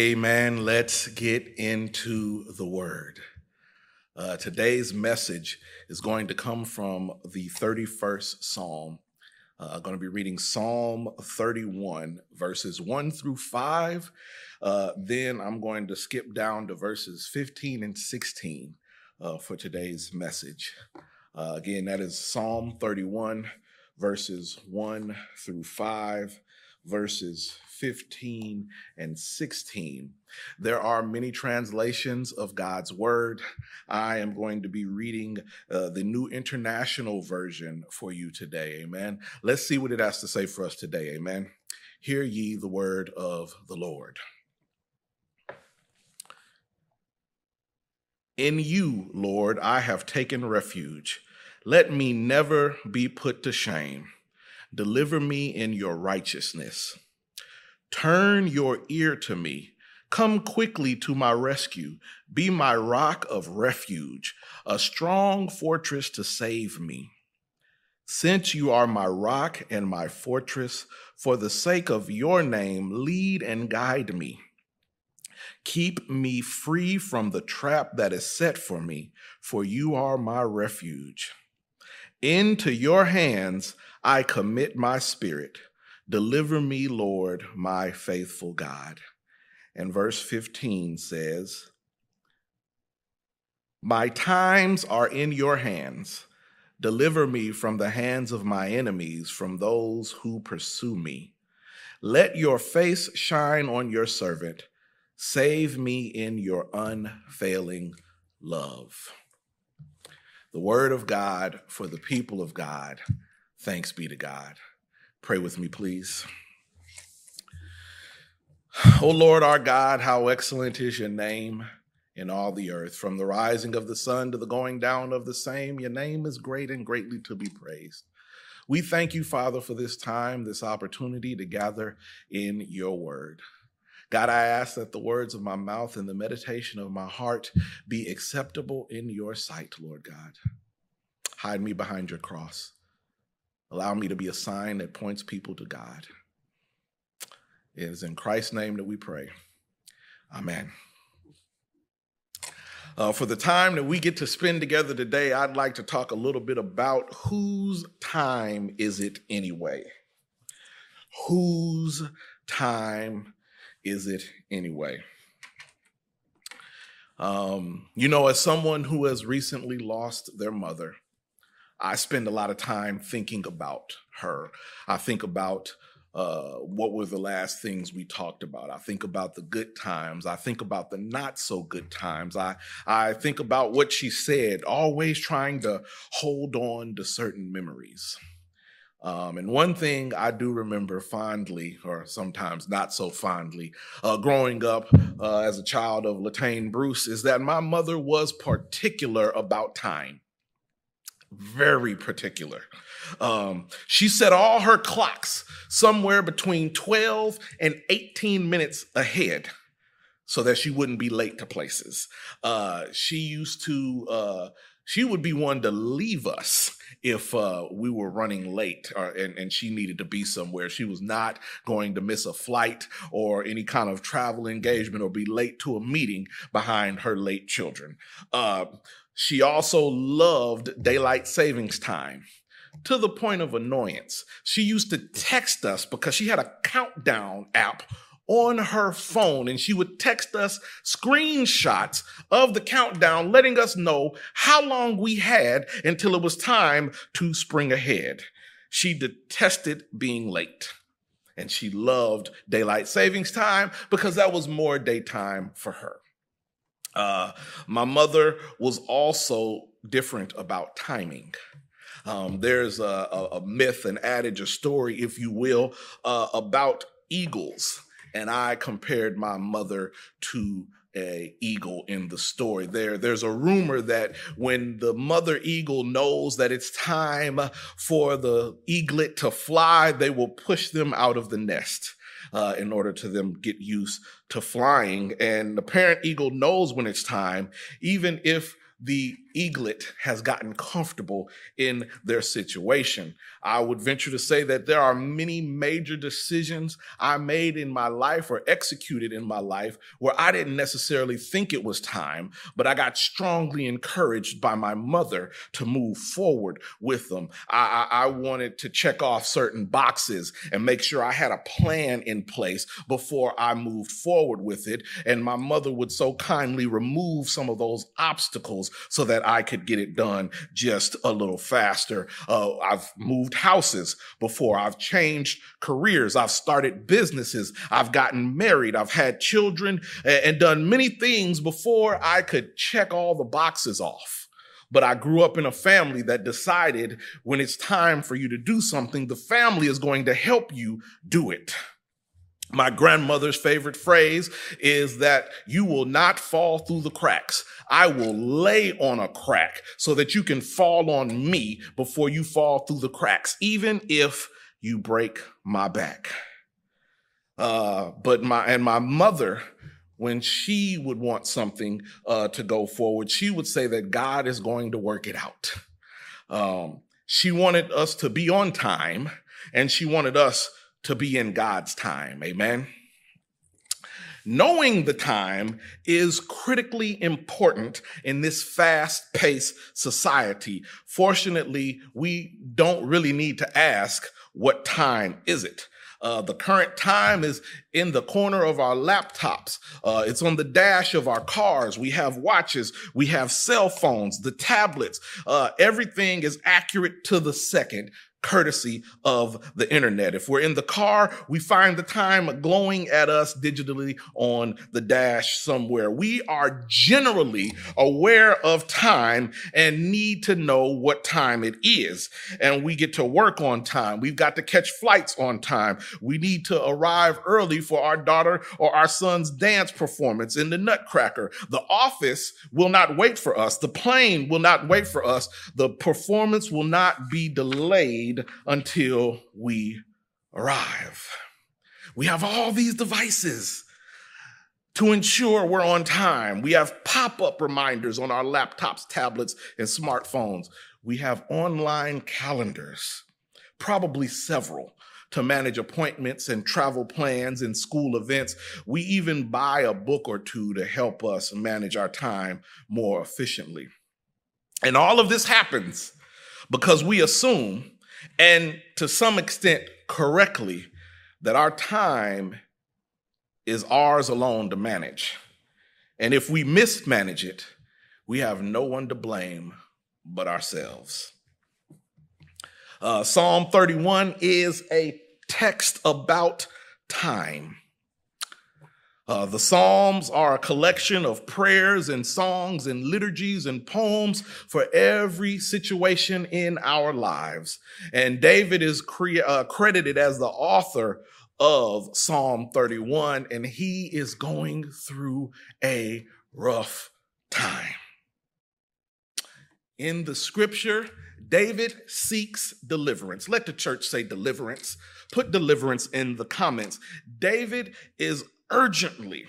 Amen. Let's get into the word. Uh, today's message is going to come from the 31st Psalm. Uh, I'm going to be reading Psalm 31, verses 1 through 5. Uh, then I'm going to skip down to verses 15 and 16 uh, for today's message. Uh, again, that is Psalm 31, verses 1 through 5, verses 15 and 16. There are many translations of God's word. I am going to be reading uh, the New International Version for you today. Amen. Let's see what it has to say for us today. Amen. Hear ye the word of the Lord. In you, Lord, I have taken refuge. Let me never be put to shame. Deliver me in your righteousness. Turn your ear to me. Come quickly to my rescue. Be my rock of refuge, a strong fortress to save me. Since you are my rock and my fortress, for the sake of your name, lead and guide me. Keep me free from the trap that is set for me, for you are my refuge. Into your hands I commit my spirit. Deliver me, Lord, my faithful God. And verse 15 says, My times are in your hands. Deliver me from the hands of my enemies, from those who pursue me. Let your face shine on your servant. Save me in your unfailing love. The word of God for the people of God. Thanks be to God. Pray with me, please. O Lord our God, how excellent is your name in all the earth. From the rising of the sun to the going down of the same, your name is great and greatly to be praised. We thank you, Father, for this time, this opportunity to gather in your word. God, I ask that the words of my mouth and the meditation of my heart be acceptable in your sight, Lord God. Hide me behind your cross. Allow me to be a sign that points people to God. It is in Christ's name that we pray. Amen. Uh, for the time that we get to spend together today, I'd like to talk a little bit about whose time is it anyway? Whose time is it anyway? Um, you know, as someone who has recently lost their mother, I spend a lot of time thinking about her. I think about uh, what were the last things we talked about. I think about the good times. I think about the not so good times. I I think about what she said, always trying to hold on to certain memories. Um, and one thing I do remember fondly, or sometimes not so fondly, uh, growing up uh, as a child of Latane Bruce, is that my mother was particular about time very particular. Um, she set all her clocks somewhere between 12 and 18 minutes ahead so that she wouldn't be late to places. Uh, she used to, uh, she would be one to leave us if uh, we were running late or, and, and she needed to be somewhere. She was not going to miss a flight or any kind of travel engagement or be late to a meeting behind her late children. Uh, she also loved daylight savings time to the point of annoyance. She used to text us because she had a countdown app on her phone and she would text us screenshots of the countdown, letting us know how long we had until it was time to spring ahead. She detested being late and she loved daylight savings time because that was more daytime for her. Uh, my mother was also different about timing. Um, there's a, a, a, myth, an adage, a story, if you will, uh, about eagles. And I compared my mother to a eagle in the story there there's a rumor that when the mother eagle knows that it's time for the eaglet to fly they will push them out of the nest uh, in order to them get used to flying. And the parent eagle knows when it's time, even if the eaglet has gotten comfortable in their situation. I would venture to say that there are many major decisions I made in my life or executed in my life where I didn't necessarily think it was time, but I got strongly encouraged by my mother to move forward with them. I, I, I wanted to check off certain boxes and make sure I had a plan in place before I moved forward with it. And my mother would so kindly remove some of those obstacles so that I could get it done just a little faster. Uh, I've moved houses before. I've changed careers. I've started businesses. I've gotten married. I've had children and done many things before I could check all the boxes off. But I grew up in a family that decided when it's time for you to do something, the family is going to help you do it. My grandmother's favorite phrase is that you will not fall through the cracks. I will lay on a crack so that you can fall on me before you fall through the cracks, even if you break my back. Uh, but my, and my mother, when she would want something uh, to go forward, she would say that God is going to work it out. Um, she wanted us to be on time and she wanted us to be in God's time. Amen. Knowing the time is critically important in this fast paced society. Fortunately, we don't really need to ask, what time is it? Uh, the current time is in the corner of our laptops. Uh, it's on the dash of our cars. We have watches. We have cell phones, the tablets. Uh, everything is accurate to the second courtesy of the internet. If we're in the car, we find the time glowing at us digitally on the dash somewhere. We are generally aware of time and need to know what time it is. And we get to work on time. We've got to catch flights on time. We need to arrive early for our daughter or our son's dance performance in the Nutcracker. The office will not wait for us. The plane will not wait for us. The performance will not be delayed until we arrive. We have all these devices to ensure we're on time. We have pop up reminders on our laptops, tablets, and smartphones. We have online calendars, probably several, to manage appointments and travel plans and school events. We even buy a book or two to help us manage our time more efficiently. And all of this happens because we assume and to some extent correctly, that our time is ours alone to manage. And if we mismanage it, we have no one to blame but ourselves. Uh, Psalm 31 is a text about time. Uh, the Psalms are a collection of prayers and songs and liturgies and poems for every situation in our lives. And David is cre- uh, credited as the author of Psalm 31, and he is going through a rough time. In the scripture, David seeks deliverance. Let the church say deliverance. Put deliverance in the comments. David is urgently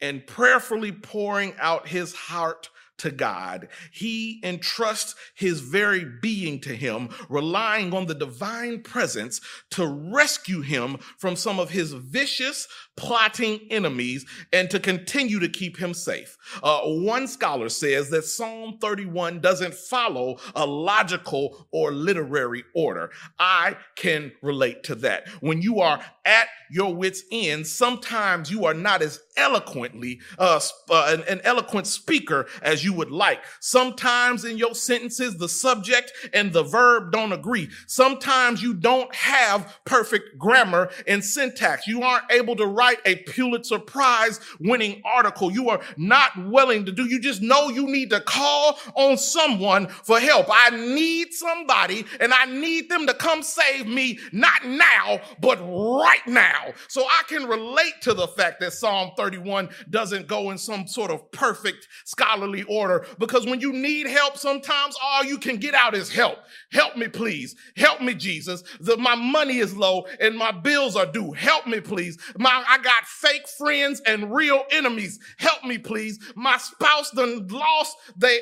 and prayerfully pouring out his heart to God. He entrusts his very being to him, relying on the divine presence to rescue him from some of his vicious, plotting enemies and to continue to keep him safe. Uh, one scholar says that Psalm 31 doesn't follow a logical or literary order. I can relate to that. When you are at your wits end, sometimes you are not as eloquently uh, uh, an, an eloquent speaker as you would like. Sometimes in your sentences, the subject and the verb don't agree. Sometimes you don't have perfect grammar and syntax. You aren't able to write a Pulitzer Prize winning article. You are not willing to do. You just know you need to call on someone for help. I need somebody and I need them to come save me, not now, but right now. So I can relate to the fact that Psalm 31 doesn't go in some sort of perfect scholarly order because when you need help, sometimes all you can get out is help. Help me, please. Help me, Jesus. The, my money is low and my bills are due. Help me, please. My, I got fake friends and real enemies. Help me, please. My spouse done lost they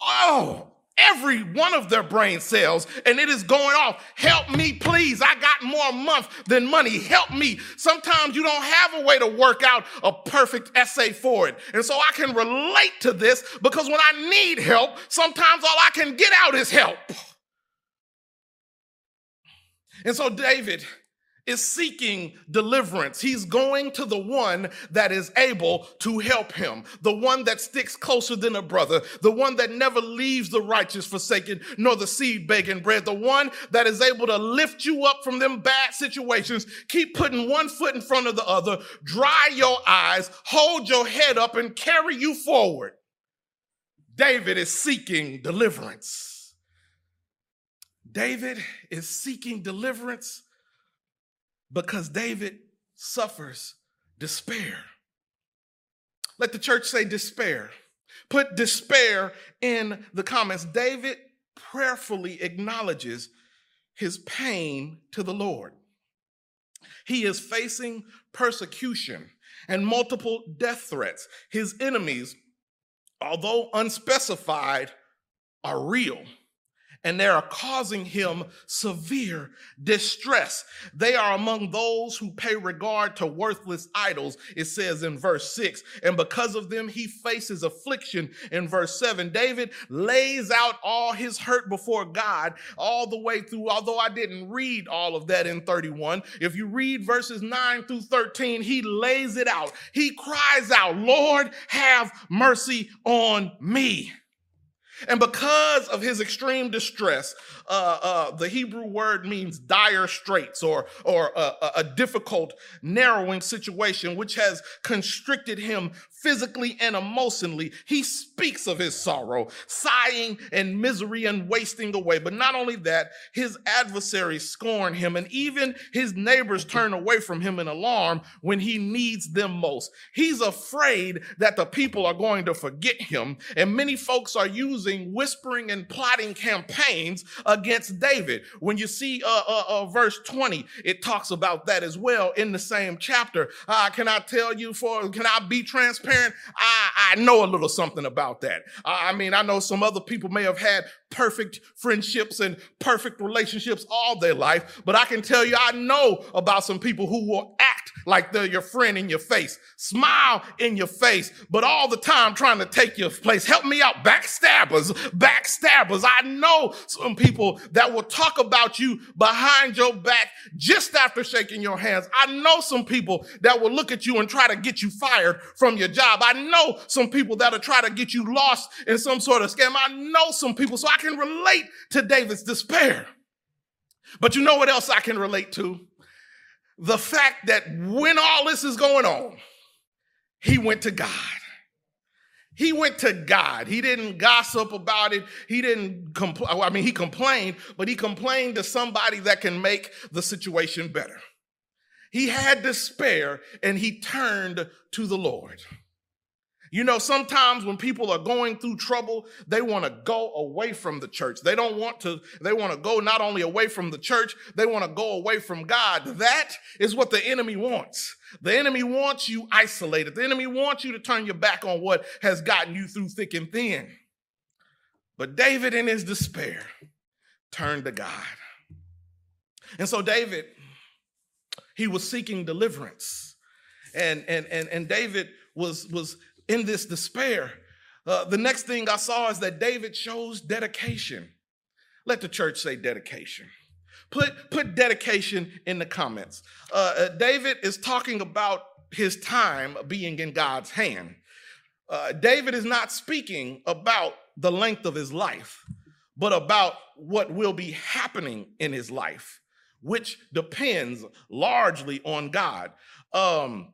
oh, every one of their brain cells and it is going off. Help me, please. I got more month than money. Help me. Sometimes you don't have a way to work out a perfect essay for it. And so I can relate to this because when I need help, sometimes all I can get out is help. And so David is seeking deliverance. He's going to the one that is able to help him, the one that sticks closer than a brother, the one that never leaves the righteous forsaken, nor the seed begging bread, the one that is able to lift you up from them bad situations. Keep putting one foot in front of the other, dry your eyes, hold your head up, and carry you forward. David is seeking deliverance. David is seeking deliverance because David suffers despair. Let the church say despair. Put despair in the comments. David prayerfully acknowledges his pain to the Lord. He is facing persecution and multiple death threats. His enemies, although unspecified, are real and they are causing him severe distress. They are among those who pay regard to worthless idols, it says in verse 6. And because of them, he faces affliction in verse 7. David lays out all his hurt before God all the way through, although I didn't read all of that in 31. If you read verses 9 through 13, he lays it out. He cries out, Lord, have mercy on me. And because of his extreme distress, uh, uh, the Hebrew word means dire straits or, or a, a difficult, narrowing situation, which has constricted him physically and emotionally. He speaks of his sorrow, sighing and misery and wasting away. But not only that, his adversaries scorn him, and even his neighbors turn away from him in alarm when he needs them most. He's afraid that the people are going to forget him, and many folks are using whispering and plotting campaigns against David. When you see uh, uh, uh, verse 20, it talks about that as well in the same chapter. Uh, can I tell you for, can I be transparent? I, I know a little something about that. I mean, I know some other people may have had perfect friendships and perfect relationships all their life, but I can tell you, I know about some people who will act like they're your friend in your face, smile in your face, but all the time trying to take your place. Help me out. Backstabbers, backstabbers. I know some people that will talk about you behind your back just after shaking your hands. I know some people that will look at you and try to get you fired from your job. I know some people that'll try to get you lost in some sort of scam. I know some people, so I can relate to David's despair. But you know what else I can relate to? The fact that when all this is going on, he went to God. He went to God. He didn't gossip about it. He didn't complain. I mean, he complained, but he complained to somebody that can make the situation better. He had despair and he turned to the Lord. You know, sometimes when people are going through trouble, they want to go away from the church. They don't want to, they want to go not only away from the church, they want to go away from God. That is what the enemy wants. The enemy wants you isolated. The enemy wants you to turn your back on what has gotten you through thick and thin. But David, in his despair, turned to God. And so, David, he was seeking deliverance. And, and, and, and David was, was in this despair. Uh, the next thing I saw is that David shows dedication. Let the church say dedication. Put, put dedication in the comments. Uh, uh, David is talking about his time being in God's hand. Uh, David is not speaking about the length of his life, but about what will be happening in his life, which depends largely on God. Um,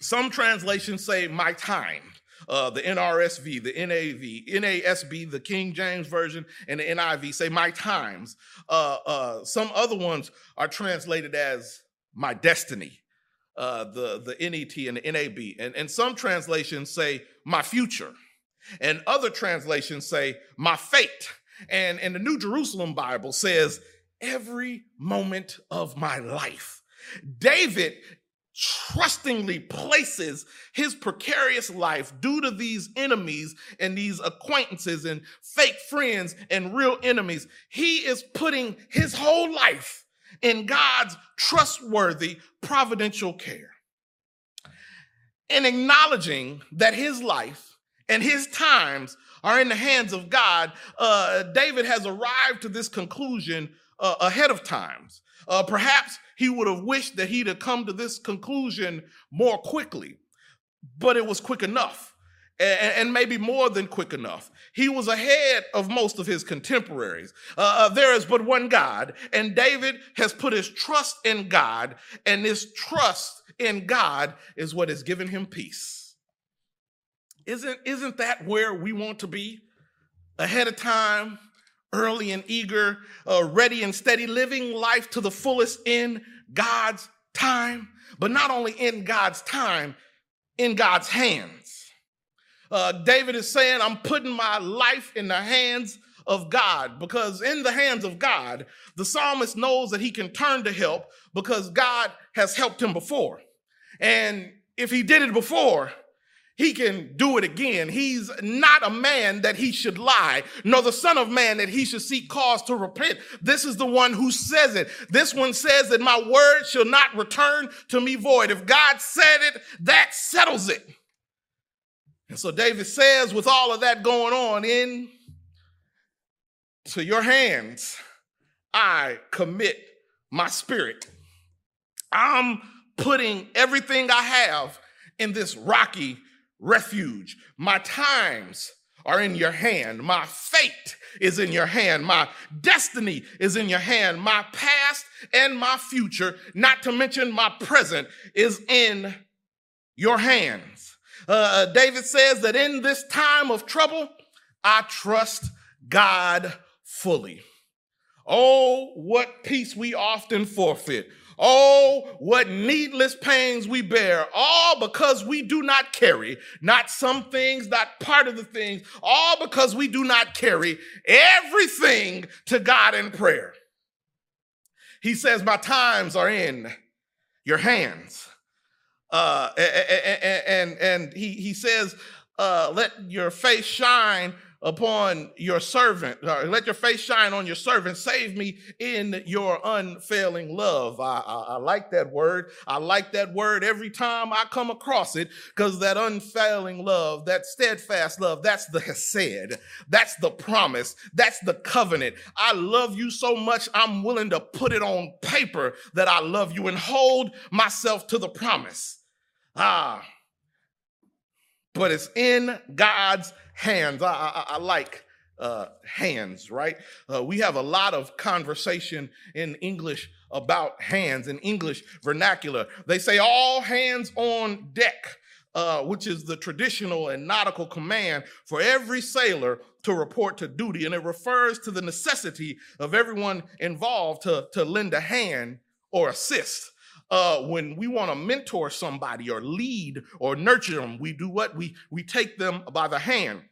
some translations say my time. Uh, the NRSV, the NAV, NASB, the King James Version, and the NIV say my times. Uh, uh, some other ones are translated as my destiny, uh, the, the NET and the NAB. And, and some translations say my future. And other translations say my fate. And, and the New Jerusalem Bible says every moment of my life. David trustingly places his precarious life due to these enemies and these acquaintances and fake friends and real enemies. He is putting his whole life in God's trustworthy providential care. And acknowledging that his life and his times are in the hands of God, uh, David has arrived to this conclusion uh, ahead of times. Uh, perhaps he would have wished that he'd have come to this conclusion more quickly, but it was quick enough, and, and maybe more than quick enough. He was ahead of most of his contemporaries. Uh, uh, there is but one God, and David has put his trust in God, and this trust in God is what has given him peace. Isn't, isn't that where we want to be? Ahead of time, early and eager, uh, ready and steady, living life to the fullest in God's time, but not only in God's time, in God's hands. Uh, David is saying, I'm putting my life in the hands of God because in the hands of God, the psalmist knows that he can turn to help because God has helped him before. And if he did it before, he can do it again. He's not a man that he should lie, nor the son of man that he should seek cause to repent. This is the one who says it. This one says that my word shall not return to me void. If God said it, that settles it. And so David says, with all of that going on, in to your hands, I commit my spirit. I'm putting everything I have in this rocky refuge. My times are in your hand. My fate is in your hand. My destiny is in your hand. My past and my future, not to mention my present, is in your hands. Uh, David says that in this time of trouble, I trust God fully. Oh, what peace we often forfeit Oh, what needless pains we bear, all because we do not carry, not some things, not part of the things, all because we do not carry everything to God in prayer. He says, My times are in your hands. Uh, and, and, and he, he says, uh, Let your face shine upon your servant. Uh, let your face shine on your servant. Save me in your unfailing love. I, I, I like that word. I like that word every time I come across it because that unfailing love, that steadfast love, that's the Hesed. That's the promise. That's the covenant. I love you so much, I'm willing to put it on paper that I love you and hold myself to the promise. Ah, but it's in God's hands. I, I, I like uh, hands, right? Uh, we have a lot of conversation in English about hands, in English vernacular. They say all hands on deck. Uh, which is the traditional and nautical command for every sailor to report to duty. And it refers to the necessity of everyone involved to, to lend a hand or assist. Uh, when we want to mentor somebody or lead or nurture them, we do what? We, we take them by the hand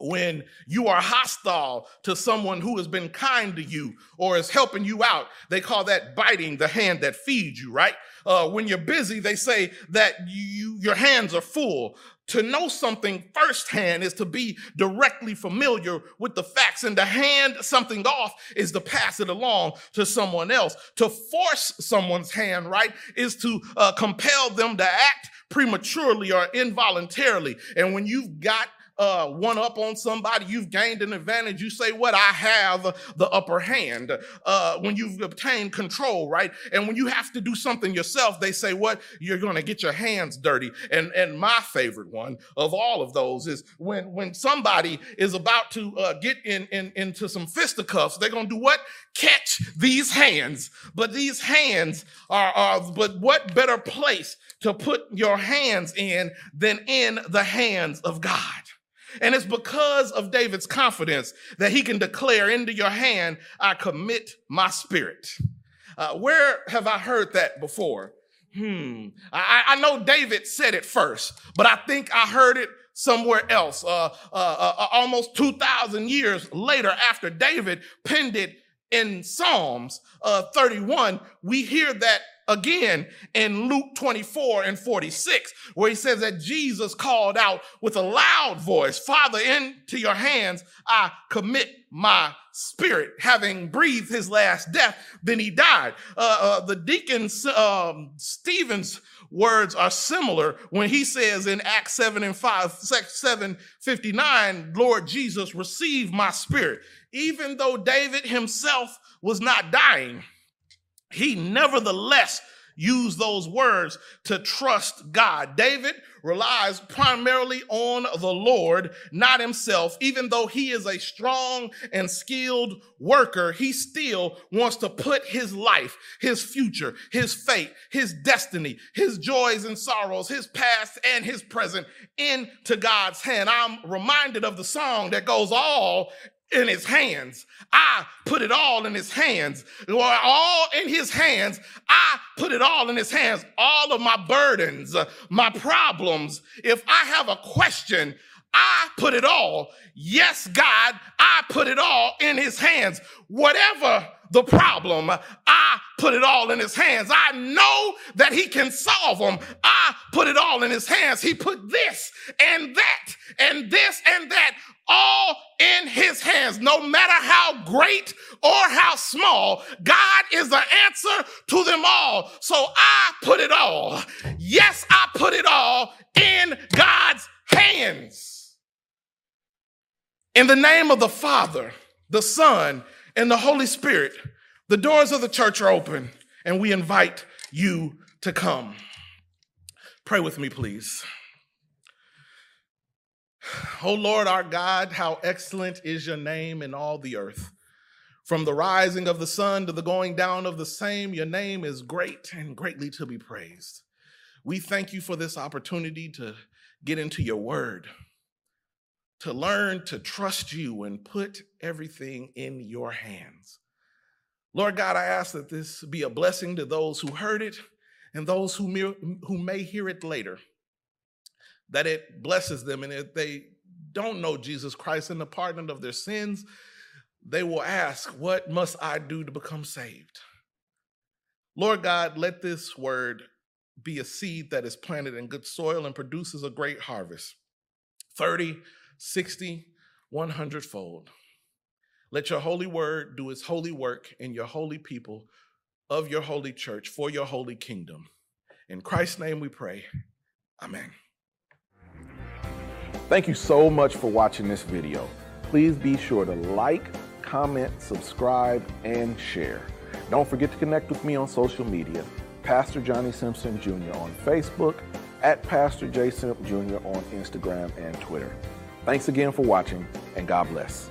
when you are hostile to someone who has been kind to you or is helping you out, they call that biting the hand that feeds you, right? Uh, when you're busy, they say that you, your hands are full. To know something firsthand is to be directly familiar with the facts, and to hand something off is to pass it along to someone else. To force someone's hand, right, is to uh, compel them to act prematurely or involuntarily. And when you've got uh, one up on somebody, you've gained an advantage. You say, What? I have the upper hand. Uh, when you've obtained control, right? And when you have to do something yourself, they say, What? You're going to get your hands dirty. And, and my favorite one of all of those is when, when somebody is about to uh, get in, in, into some fisticuffs, they're going to do what? Catch these hands. But these hands are, are, but what better place to put your hands in than in the hands of God? And it's because of David's confidence that he can declare into your hand, I commit my spirit. Uh, where have I heard that before? Hmm. I, I, know David said it first, but I think I heard it somewhere else. Uh, uh, uh, uh almost 2,000 years later, after David penned it in Psalms uh, 31, we hear that again in Luke 24 and 46, where he says that Jesus called out with a loud voice, Father, into your hands I commit my spirit. Having breathed his last death, then he died. Uh, uh, the deacon um, Stephen's words are similar when he says in Acts 7 and 5, 7 59, Lord Jesus, receive my spirit. Even though David himself was not dying, he nevertheless used those words to trust God. David relies primarily on the Lord, not himself. Even though he is a strong and skilled worker, he still wants to put his life, his future, his fate, his destiny, his joys and sorrows, his past and his present into God's hand. I'm reminded of the song that goes, All in his hands. I put it all in his hands. All in his hands. I put it all in his hands. All of my burdens, my problems. If I have a question, I put it all. Yes, God, I put it all in his hands. Whatever the problem, I put it all in his hands. I know that he can solve them. I put it all in his hands. He put this and that and this and that all in his hands. No matter how great or how small, God is the answer to them all. So I put it all. Yes, I put it all in God's hands. In the name of the Father, the Son, and the Holy Spirit, the doors of the church are open and we invite you to come. Pray with me, please. O Lord our God, how excellent is your name in all the earth. From the rising of the sun to the going down of the same, your name is great and greatly to be praised. We thank you for this opportunity to get into your word, to learn to trust you and put everything in your hands. Lord God, I ask that this be a blessing to those who heard it and those who may, who may hear it later that it blesses them. And if they don't know Jesus Christ and the pardon of their sins, they will ask, What must I do to become saved? Lord God, let this word be a seed that is planted in good soil and produces a great harvest 30, 60, 100 fold. Let your holy word do its holy work in your holy people of your holy church for your holy kingdom. In Christ's name we pray. Amen. Thank you so much for watching this video. Please be sure to like, comment, subscribe, and share. Don't forget to connect with me on social media, Pastor Johnnie Simpson Jr. on Facebook, at Pastor J. Simp Jr. on Instagram and Twitter. Thanks again for watching, and God bless.